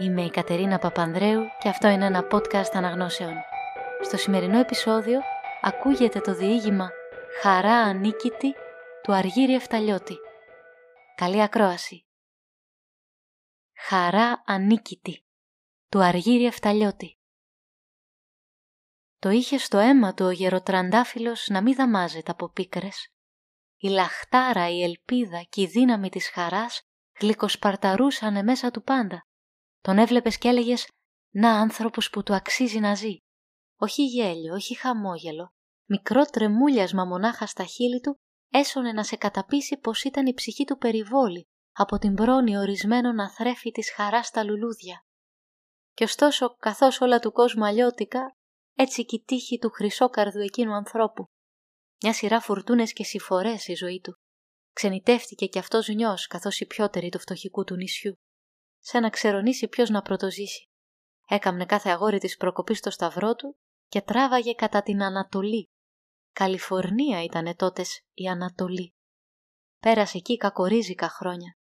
Είμαι η Κατερίνα Παπανδρέου και αυτό είναι ένα podcast αναγνώσεων. Στο σημερινό επεισόδιο ακούγεται το διήγημα «Χαρά ανίκητη» του Αργύρι Εφταλιώτη. Καλή ακρόαση. «Χαρά ανίκητη» του Αργύρι Εφταλιώτη. Το είχε στο αίμα του ο γεροτραντάφυλλος να μην δαμάζεται από πίκρες. Η λαχτάρα, η ελπίδα και η δύναμη της χαράς γλυκοσπαρταρούσανε μέσα του πάντα τον έβλεπες και έλεγες «Να άνθρωπος που του αξίζει να ζει». Όχι γέλιο, όχι χαμόγελο. Μικρό τρεμούλιασμα μονάχα στα χείλη του έσωνε να σε καταπίσει πως ήταν η ψυχή του περιβόλη από την πρόνη ορισμένο να θρέφει της χαράς στα λουλούδια. Και ωστόσο, καθώς όλα του κόσμου αλλιώτικα, έτσι και η τύχη του χρυσόκαρδου εκείνου ανθρώπου. Μια σειρά φουρτούνες και συφορές η ζωή του. Ξενιτεύτηκε κι αυτός νιός καθώς η πιότερη του φτωχικού του νησιού σαν να ξερονίσει ποιος να πρωτοζήσει. Έκαμνε κάθε αγόρι της προκοπής στο σταυρό του και τράβαγε κατά την Ανατολή. Καλιφορνία ήτανε τότες η Ανατολή. Πέρασε εκεί κακορίζικα χρόνια.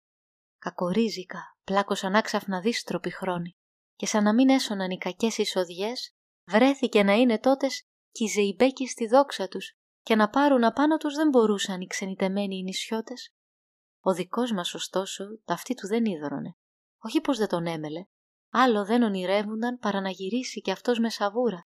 Κακορίζικα, πλάκωσαν άξαφνα δίστροποι χρόνοι. Και σαν να μην έσωναν οι κακές εισοδιές, βρέθηκε να είναι τότες κι οι ζεϊμπέκοι στη δόξα τους και να πάρουν απάνω τους δεν μπορούσαν οι ξενιτεμένοι οι νησιώτες. Ο δικός μας, ωστόσο, ταυτί του δεν ίδρωνε. Όχι πως δεν τον έμελε. Άλλο δεν ονειρεύονταν παρά να γυρίσει κι αυτός με σαβούρα.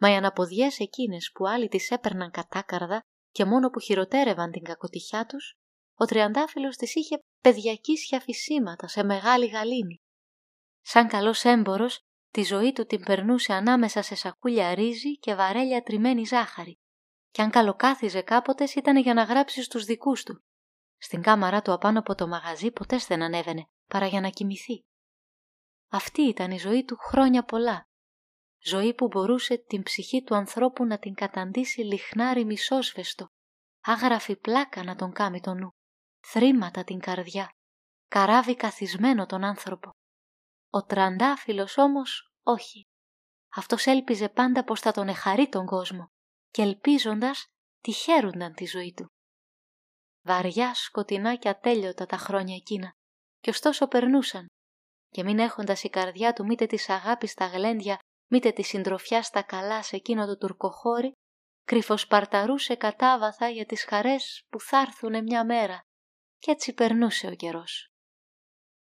Μα οι αναποδιές εκείνες που άλλοι τις έπαιρναν κατάκαρδα και μόνο που χειροτέρευαν την κακοτυχιά τους, ο τριαντάφυλλος της είχε παιδιακίσια φυσίματα σε μεγάλη γαλήνη. Σαν καλός έμπορος, τη ζωή του την περνούσε ανάμεσα σε σακούλια ρύζι και βαρέλια τριμμένη ζάχαρη. Και αν καλοκάθιζε κάποτε ήταν για να γράψει στους δικούς του. Στην κάμαρά του απάνω από το μαγαζί ποτέ δεν ανέβαινε, παρά για να κοιμηθεί. Αυτή ήταν η ζωή του χρόνια πολλά. Ζωή που μπορούσε την ψυχή του ανθρώπου να την καταντήσει λιχνάρι μισόσβεστο, άγραφη πλάκα να τον κάμει το νου, θρήματα την καρδιά, καράβι καθισμένο τον άνθρωπο. Ο τραντάφυλλος όμως όχι. Αυτός έλπιζε πάντα πως θα τον εχαρεί τον κόσμο και ελπίζοντας τη χαίρουνταν τη ζωή του. Βαριά, σκοτεινά και ατέλειωτα τα χρόνια εκείνα και ωστόσο περνούσαν. Και μην έχοντας η καρδιά του μήτε της αγάπης στα γλέντια, μήτε της συντροφιά στα καλά σε εκείνο το τουρκοχώρι, κρυφοσπαρταρούσε κατάβαθα για τις χαρές που θα έρθουνε μια μέρα. Κι έτσι περνούσε ο καιρός.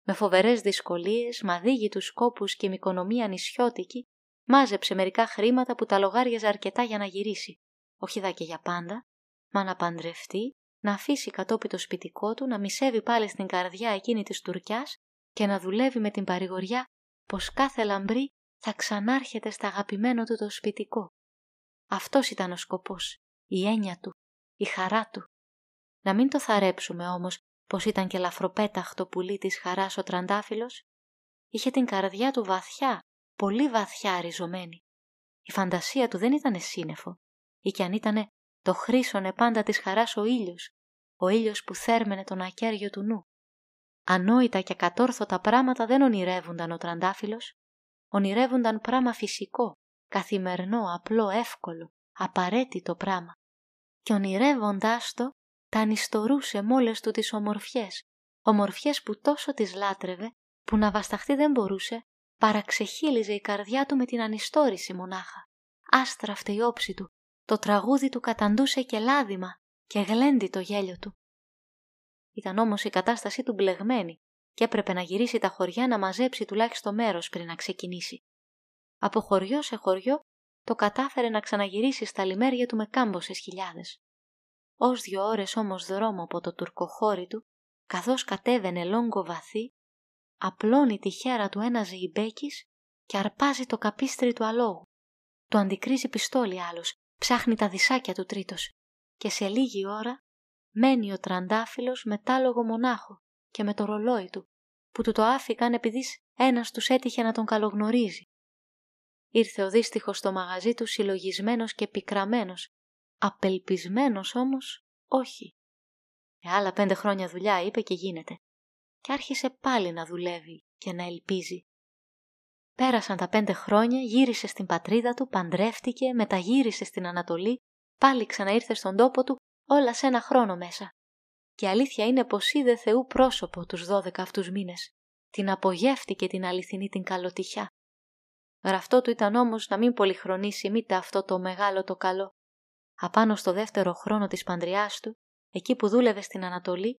Με φοβερές δυσκολίες, μαδίγει τους σκόπους και μικονομία νησιώτικη, μάζεψε μερικά χρήματα που τα λογάριαζε αρκετά για να γυρίσει. Όχι δά και για πάντα, μα να παντρευτεί να αφήσει κατόπι το σπιτικό του, να μισεύει πάλι στην καρδιά εκείνη της τουρκιάς και να δουλεύει με την παρηγοριά πως κάθε λαμπρή θα ξανάρχεται στα αγαπημένο του το σπιτικό. Αυτός ήταν ο σκοπός, η έννοια του, η χαρά του. Να μην το θαρέψουμε όμως πως ήταν και λαφροπέταχτο πουλί της χαράς ο τραντάφυλλος. Είχε την καρδιά του βαθιά, πολύ βαθιά ριζωμένη. Η φαντασία του δεν ήταν σύννεφο, ή κι αν ήτανε το χρήσωνε πάντα της χαράς ο ήλιος, ο ήλιος που θέρμενε τον ακέργιο του νου. Ανόητα και κατόρθωτα πράγματα δεν ονειρεύονταν ο τραντάφυλλος, ονειρεύονταν πράμα φυσικό, καθημερινό, απλό, εύκολο, απαραίτητο πράμα. Και ονειρεύοντάς το, τα ανιστορούσε μόλες του τις ομορφιές, ομορφιές που τόσο τις λάτρευε, που να βασταχθεί δεν μπορούσε, παραξεχύλιζε η καρδιά του με την ανιστόρηση μονάχα. Άστραφτε η όψη του, το τραγούδι του καταντούσε και λάδιμα και γλέντι το γέλιο του. Ήταν όμως η κατάστασή του μπλεγμένη και έπρεπε να γυρίσει τα χωριά να μαζέψει τουλάχιστον μέρος πριν να ξεκινήσει. Από χωριό σε χωριό το κατάφερε να ξαναγυρίσει στα λιμέρια του με κάμποσες χιλιάδες. Ως δυο ώρες όμως δρόμο από το τουρκοχώρι του, καθώς κατέβαινε λόγκο βαθύ, απλώνει τη χέρα του ένας ζεϊμπέκης και αρπάζει το καπίστρι του αλόγου. Το αντικρίζει πιστόλι άλλος ψάχνει τα δισάκια του τρίτος και σε λίγη ώρα μένει ο τραντάφυλλος με τάλογο μονάχο και με το ρολόι του που του το άφηκαν επειδή ένας τους έτυχε να τον καλογνωρίζει. Ήρθε ο δύστιχος στο μαγαζί του συλλογισμένος και πικραμένος, απελπισμένος όμως όχι. Για άλλα πέντε χρόνια δουλειά είπε και γίνεται. Και άρχισε πάλι να δουλεύει και να ελπίζει. Πέρασαν τα πέντε χρόνια, γύρισε στην πατρίδα του, παντρεύτηκε, μεταγύρισε στην Ανατολή, πάλι ξαναήρθε στον τόπο του, όλα σε ένα χρόνο μέσα. Και αλήθεια είναι πως είδε Θεού πρόσωπο τους δώδεκα αυτούς μήνες. την απογεύτηκε την αληθινή την καλοτυχιά. Γραφτό του ήταν όμως να μην πολυχρονίσει μήτε αυτό το μεγάλο το καλό. Απάνω στο δεύτερο χρόνο της παντριάς του, εκεί που δούλευε στην Ανατολή,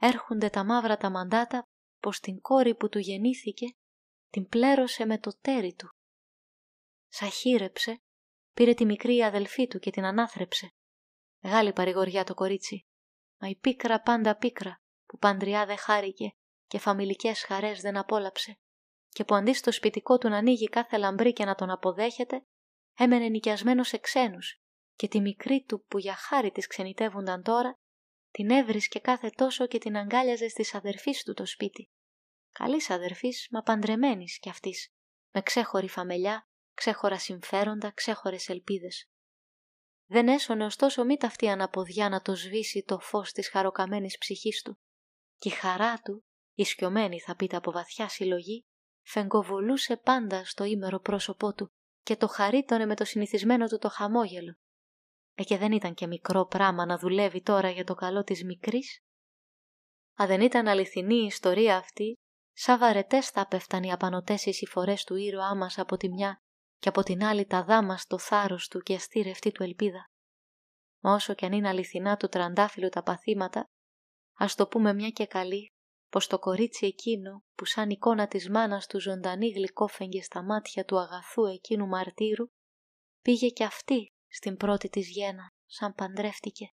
έρχονται τα μαύρα τα μαντάτα πως την κόρη που του γεννήθηκε την πλέρωσε με το τέρι του. Σαχύρεψε, πήρε τη μικρή αδελφή του και την ανάθρεψε. Μεγάλη παρηγοριά το κορίτσι, μα η πίκρα πάντα πίκρα που παντριά δεν χάρηκε και φαμιλικές χαρές δεν απόλαψε και που αντί στο σπιτικό του να ανοίγει κάθε λαμπρή και να τον αποδέχεται, έμενε νοικιασμένος σε ξένους και τη μικρή του που για χάρη της ξενιτεύουνταν τώρα, την έβρισκε κάθε τόσο και την αγκάλιαζε στις αδερφής του το σπίτι. Καλής αδερφής, μα παντρεμένης κι αυτής, με ξέχωρη φαμελιά, ξέχωρα συμφέροντα, ξέχωρες ελπίδες. Δεν έσωνε ωστόσο μη ταυτή αναποδιά να το σβήσει το φως της χαροκαμένης ψυχής του. Κι η χαρά του, ισκιωμένη θα πείτε από βαθιά συλλογή, φεγκοβολούσε πάντα στο ήμερο πρόσωπό του και το χαρίτωνε με το συνηθισμένο του το χαμόγελο. Ε και δεν ήταν και μικρό πράμα να δουλεύει τώρα για το καλό της μικρής; Α δεν ήταν αληθινή η ιστορία αυτή, σαν βαρετές θα πέφταν οι απανοτές οι φορές του ήρωά μας από τη μια και από την άλλη τα δάμα στο θάρρος του και αστήρευτή του ελπίδα. Μα όσο κι αν είναι αληθινά του τραντάφυλλου τα παθήματα, ας το πούμε μια και καλή πως το κορίτσι εκείνο που σαν εικόνα της μάνας του ζωντανή γλυκόφεγγε στα μάτια του αγαθού εκείνου μαρτύρου, πήγε κι αυτή στην πρώτη της γέννα σαν παντρεύτηκε.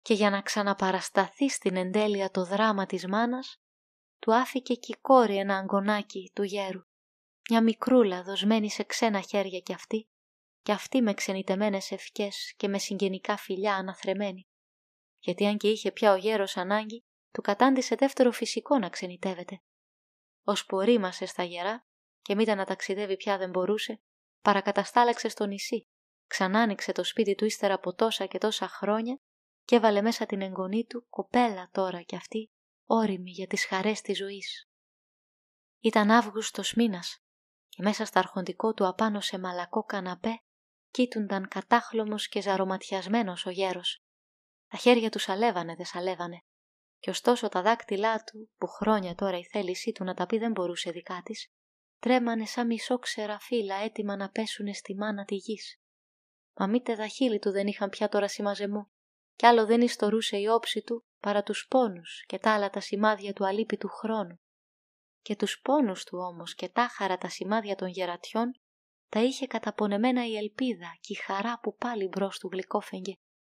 Και για να ξαναπαρασταθεί στην εντέλεια το δράμα της μάνας, του άφηκε κι η κόρη ένα αγκονάκι του γέρου. Μια μικρούλα δοσμένη σε ξένα χέρια κι αυτή, κι αυτή με ξενιτεμένες ευχές και με συγγενικά φιλιά αναθρεμένη. Γιατί αν και είχε πια ο γέρος ανάγκη, του κατάντησε δεύτερο φυσικό να ξενιτεύεται. Ως που ρήμασε στα γερά και μήτε να ταξιδεύει πια δεν μπορούσε, παρακαταστάλαξε στο νησί, ξανάνοιξε το σπίτι του ύστερα από τόσα και τόσα χρόνια και έβαλε μέσα την εγγονή του, κοπέλα τώρα κι αυτή, όρημη για τις χαρές της ζωής. Ήταν Αύγουστος μήνας και μέσα στα αρχοντικό του απάνω σε μαλακό καναπέ κοίτουνταν κατάχλωμος και ζαρωματιασμένος ο γέρος. Τα χέρια τους σαλεύανε, δεν σαλεύανε. Και ωστόσο τα δάκτυλά του, που χρόνια τώρα η θέλησή του να τα πει δεν μπορούσε δικά της, τρέμανε σαν μισόξερα φύλλα έτοιμα να πέσουνε στη μάνα της γης. Μα μήτε τα χείλη του δεν είχαν πια τώρα σημαζεμό, κι άλλο δεν ιστορούσε η όψη του παρά τους πόνους και τα άλλα τα σημάδια του αλίπητου χρόνου. Και τους πόνους του όμως και τάχαρα τα σημάδια των γερατιών τα είχε καταπονεμένα η ελπίδα και η χαρά που πάλι μπρος του γλυκόφεγγε,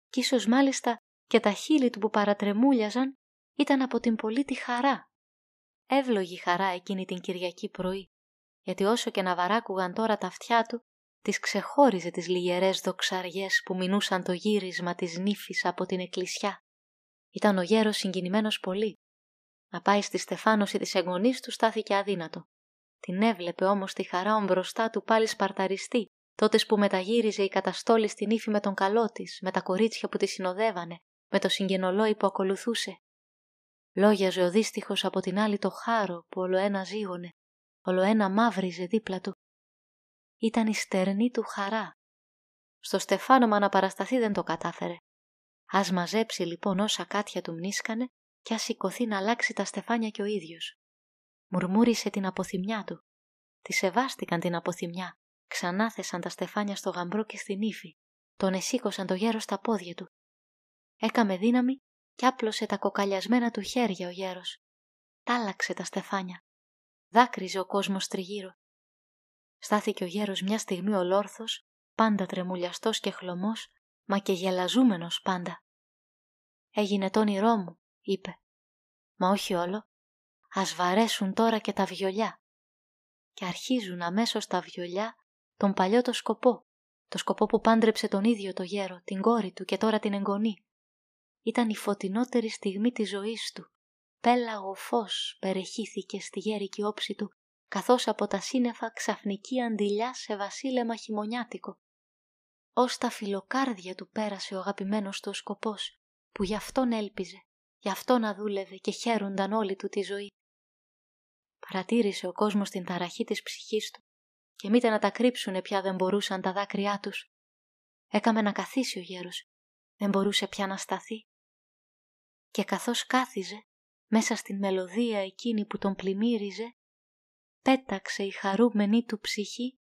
κι ίσως μάλιστα και τα χείλη του που παρατρεμούλιαζαν ήταν από την πολύ τη χαρά. Εύλογη χαρά εκείνη την Κυριακή πρωί, γιατί όσο και να βαράκουγαν τώρα τα αυτιά του, τις ξεχώριζε τις λιγερές δοξαριές που μινούσαν το γύρισμα της νύφης από την εκκλησιά. Ήταν ο γέρος συγκινημένος πολύ. Να πάει στη στεφάνωση της εγγονής του στάθηκε αδύνατο. Την έβλεπε όμως τη χαρά μπροστά του πάλι σπαρταριστή, τότες που μεταγύριζε η καταστόλη στην ύφη με τον καλό της, με τα κορίτσια που τη συνοδεύανε, με το συγγενολόι που ακολουθούσε. Λόγιαζε ο δύστιχος από την άλλη το χάρο που ολοένα ζήγωνε, ολοένα μαύριζε δίπλα του. Ήταν η στερνή του χαρά. Στο στεφάνωμα να παρασταθεί δεν το κατάφερε. Ας μαζέψει λοιπόν όσα κάτια του μνήσκανε και ας σηκωθεί να αλλάξει τα στεφάνια και ο ίδιος. Μουρμούρισε την αποθυμιά του. Τη σεβάστηκαν την αποθυμιά. Ξανάθεσαν τα στεφάνια στο γαμπρό και στην ύφη. Τον εσήκωσαν το γέρος στα πόδια του. Έκαμε δύναμη κι άπλωσε τα κοκαλιασμένα του χέρια ο γέρος. Τάλαξε τα στεφάνια. Δάκρυζε ο κόσμος τριγύρω. Στάθηκε ο γέρος μια στιγμή ολόρθος, πάντα τρεμουλιαστός και χλωμός, μα και γελαζούμενος πάντα. «Έγινε το όνειρό μου», είπε. «Μα όχι όλο. Ας βαρέσουν τώρα και τα βιολιά». Και αρχίζουν αμέσως τα βιολιά τον παλιό το σκοπό, το σκοπό που πάντρεψε τον ίδιο το γέρο, την κόρη του και τώρα την εγγονή. Ήταν η φωτεινότερη στιγμή της ζωής του. Πέλαγο φως περεχήθηκε στη γέρικη όψη του, καθώς από τα σύννεφα ξαφνική αντιλιά σε βασίλεμα χειμωνιάτικο. Ως τα φιλοκάρδια του πέρασε ο αγαπημένος του σκοπός, που γι' αυτόν έλπιζε, γι' αυτόν δούλευε και χαίρονταν όλοι του τη ζωή. Παρατήρησε ο κόσμος την ταραχή της ψυχής του και μήτε να τα κρύψουνε πια δεν μπορούσαν τα δάκρυά τους. Έκαμε να καθίσει ο γέρος, δεν μπορούσε πια να σταθεί και καθώς κάθιζε μέσα στην μελωδία εκείνη που τον πλημμύριζε, πέταξε η χαρούμενη του ψυχή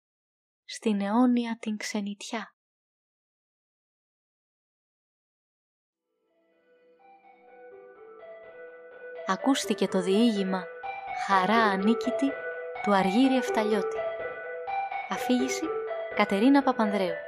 στην αιώνια την ξενιτιά. Ακούστηκε το διήγημα «Χαρά ανίκητη» του Αργύρι Εφταλιώτη. Αφήγηση Κατερίνα Παπανδρέου.